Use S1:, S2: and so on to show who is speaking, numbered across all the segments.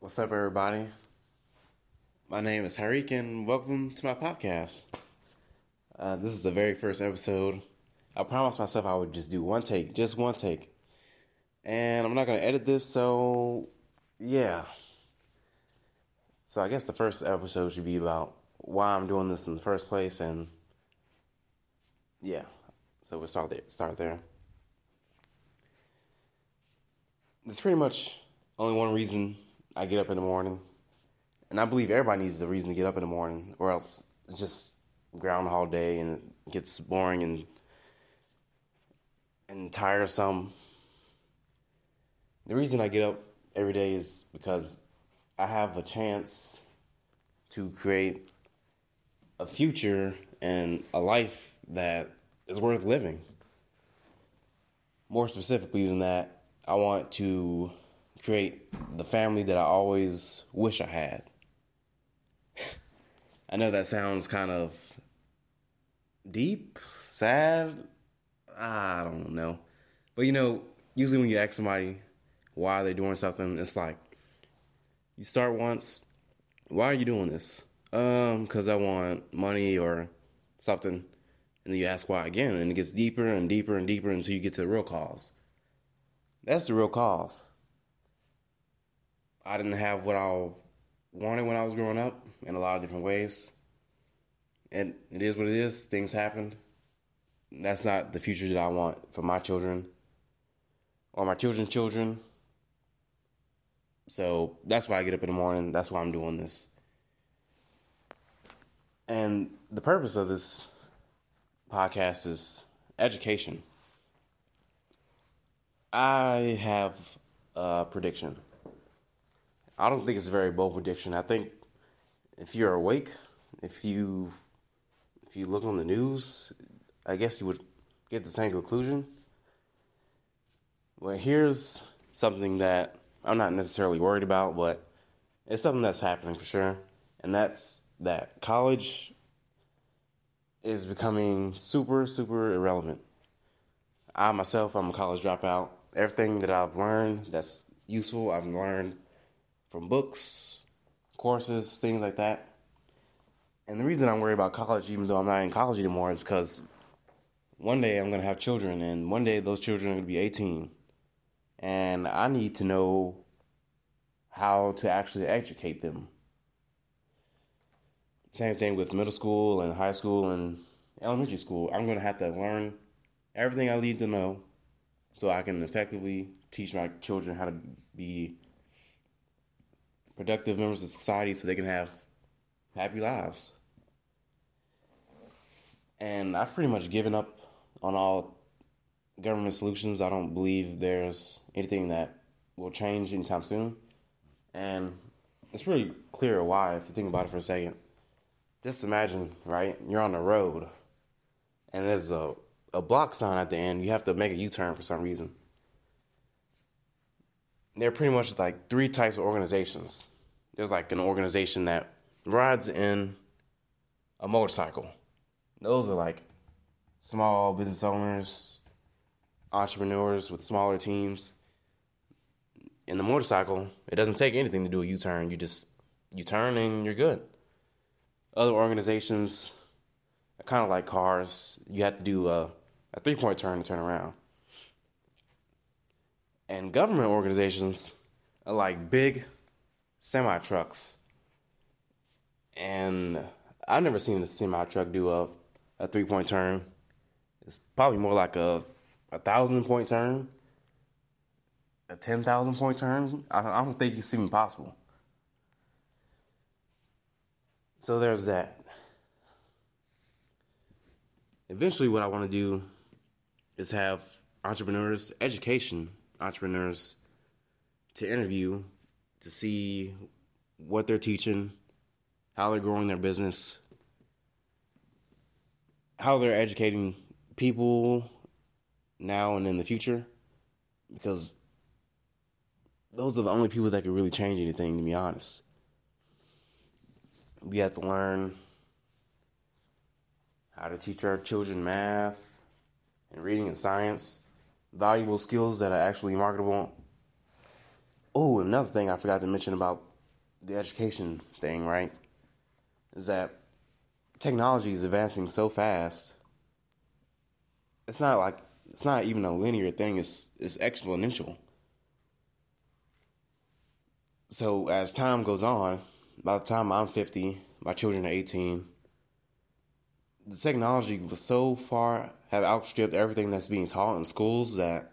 S1: What's up, everybody? My name is Tyreeck, and welcome to my podcast. Uh, this is the very first episode. I promised myself I would just do one take, just one take. And I'm not going to edit this, so yeah. So I guess the first episode should be about why I'm doing this in the first place, and yeah. So we'll start there. Start there. There's pretty much only one reason I get up in the morning, and I believe everybody needs a reason to get up in the morning, or else it's just groundhog day and it gets boring and and tiresome. The reason I get up every day is because I have a chance to create a future and a life that is worth living. More specifically than that, I want to create the family that I always wish I had. I know that sounds kind of deep, sad. I don't know. But you know, usually when you ask somebody why they're doing something, it's like you start once, why are you doing this? Um, cuz I want money or something. And then you ask why again, and it gets deeper and deeper and deeper until you get to the real cause. That's the real cause. I didn't have what I wanted when I was growing up in a lot of different ways. And it is what it is. Things happened. That's not the future that I want for my children or my children's children. So that's why I get up in the morning. That's why I'm doing this. And the purpose of this podcast is education. I have a prediction. I don't think it's a very bold prediction. I think if you're awake, if you if you look on the news, I guess you would get the same conclusion. Well, here's something that I'm not necessarily worried about, but it's something that's happening for sure, and that's that college is becoming super super irrelevant. I myself, I'm a college dropout. Everything that I've learned that's useful, I've learned from books, courses, things like that. And the reason I'm worried about college, even though I'm not in college anymore, is because one day I'm going to have children, and one day those children are going to be 18. And I need to know how to actually educate them. Same thing with middle school and high school and elementary school. I'm going to have to learn everything I need to know so I can effectively teach my children how to be productive members of society so they can have happy lives. And I've pretty much given up on all government solutions. I don't believe there's anything that will change anytime soon. And it's pretty clear why if you think about it for a second. Just imagine, right? You're on the road and there's a, a block sign at the end. You have to make a U turn for some reason. There are pretty much like three types of organizations there's like an organization that rides in a motorcycle. Those are like small business owners, entrepreneurs with smaller teams. In the motorcycle, it doesn't take anything to do a U turn. You just you turn and you're good. Other organizations are kind of like cars. You have to do a, a three point turn to turn around. And government organizations are like big semi trucks, and I've never seen a semi truck do a a three point turn. It's probably more like a a thousand point turn, a ten thousand point turn. I, I don't think it's even possible. So there's that. Eventually, what I want to do is have entrepreneurs, education entrepreneurs, to interview to see what they're teaching, how they're growing their business, how they're educating people now and in the future, because those are the only people that can really change anything, to be honest. We have to learn how to teach our children math and reading and science, valuable skills that are actually marketable oh, another thing I forgot to mention about the education thing, right? Is that technology is advancing so fast. It's not like it's not even a linear thing. It's it's exponential. So as time goes on, by the time I'm 50, my children are 18. The technology was so far have outstripped everything that's being taught in schools that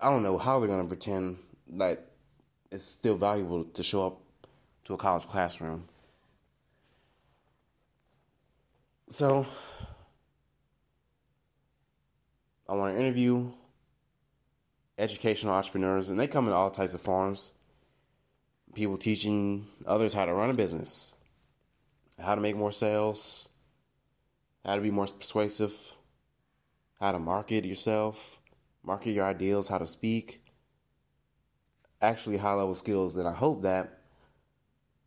S1: I don't know how they're to pretend that it's still valuable to show up to a college classroom. So, I want to interview educational entrepreneurs, and they come in all types of forms. People teaching others how to run a business, how to make more sales, how to be more persuasive, how to market yourself, market your ideals, how to speak. Actually, high level skills. And I hope that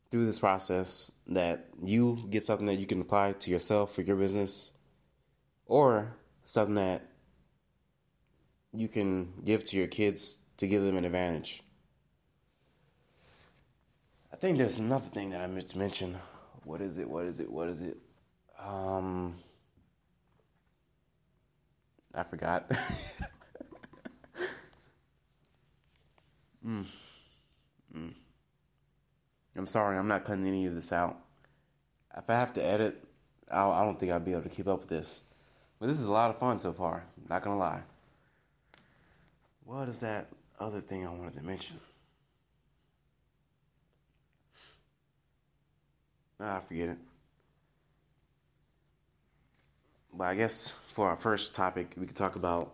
S1: through this process, that you get something that you can apply to yourself for your business, or something that you can give to your kids to give them an advantage. I think there's another thing that I to mention. What is it? What is it? What is it? Um, I forgot. mm. Mm. I'm sorry, I'm not cutting any of this out. If I have to edit, I'll, I do not think I'll be able to keep up with this. But this is a lot of fun so far, not gonna lie. What is that other thing I wanted to mention? Ah, forget it. But I guess for our first topic, we could talk about.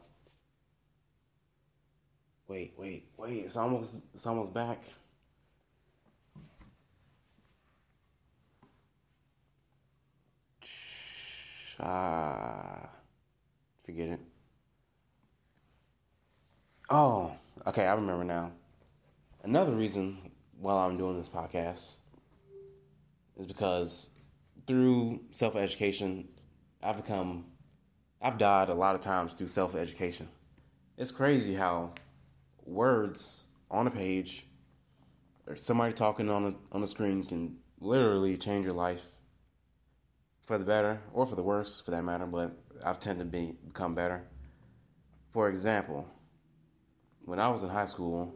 S1: Wait, wait, wait! It's almost, it's almost back. Ah, forget it. Oh, okay, I remember now. Another reason why I'm doing this podcast is because through self education, I've become, I've died a lot of times through self education. It's crazy how words on a page or somebody talking on a, on the screen can literally change your life for the better or for the worse for that matter, but I've tended to be, become better. For example, when I was in high school,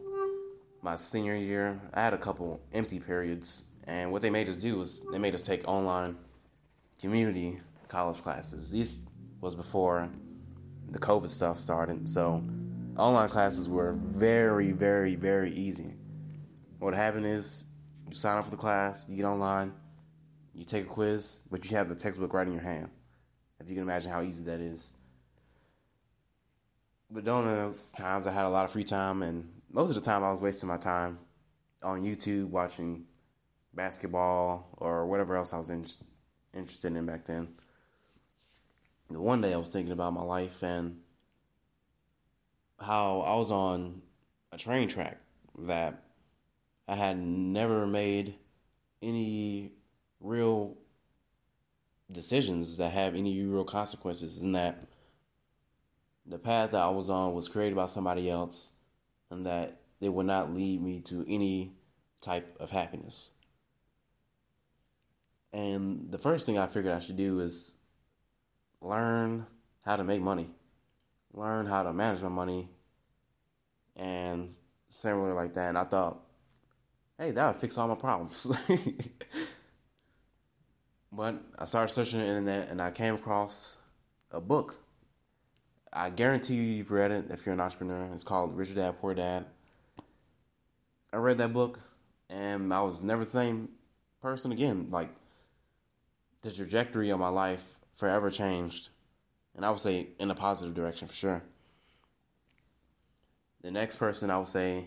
S1: my senior year, I had a couple empty periods, and what they made us do was they made us take online community college classes. These was before the COVID stuff started, so online classes were very, very, very easy. What happened is you sign up for the class, you get online, you take a quiz, but you have the textbook right in your hand. If you can imagine how easy that is. But during those times, I had a lot of free time, and most of the time, I was wasting my time on YouTube watching basketball or whatever else I was in, interested in back then. One day, I was thinking about my life and how I was on a train track that I had never made any real decisions that have any real consequences, and that the path that I was on was created by somebody else and that it would not lead me to any type of happiness. And the first thing I figured I should do is learn how to make money, learn how to manage my money, and similar like that. And I thought, hey, that would fix all my problems. but I started searching the internet and I came across a book I guarantee you you've read it if you're an entrepreneur. It's called Rich Dad Poor Dad. I read that book and I was never the same person again. Like the trajectory of my life forever changed. And I would say in a positive direction for sure. The next person I would say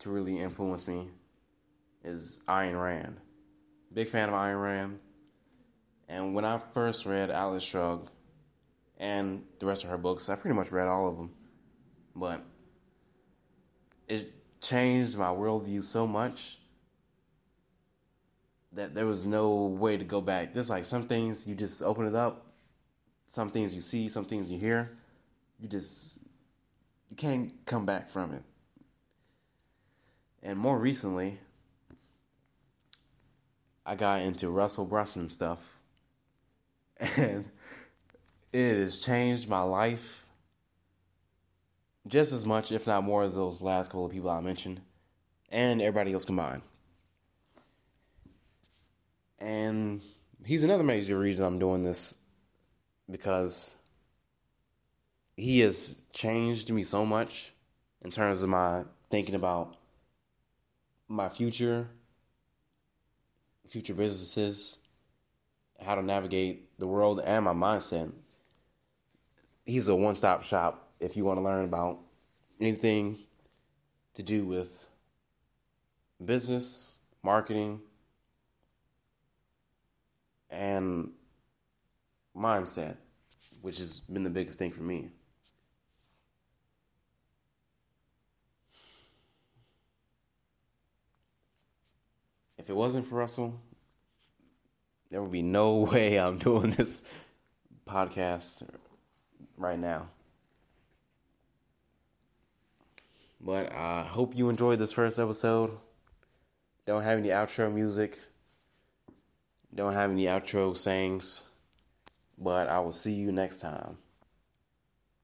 S1: to really influence me is Ayn Rand. Big fan of Ayn Rand. And when I first read Atlas Shrugged, and the rest of her books. I pretty much read all of them, but it changed my worldview so much that there was no way to go back. There's like some things you just open it up, some things you see, some things you hear, you just you can't come back from it. And more recently, I got into Russell Brunson stuff. And it has changed my life just as much, if not more, as those last couple of people I mentioned, and everybody else combined. And he's another major reason I'm doing this because he has changed me so much in terms of my thinking about my future, future businesses, how to navigate the world, and my mindset. He's a one stop shop if you want to learn about anything to do with business, marketing, and mindset, which has been the biggest thing for me. If it wasn't for Russell, there would be no way I'm doing this podcast right now. But I hope you enjoyed this first episode. Don't have any outro music. Don't have any outro sayings. But I will see you next time.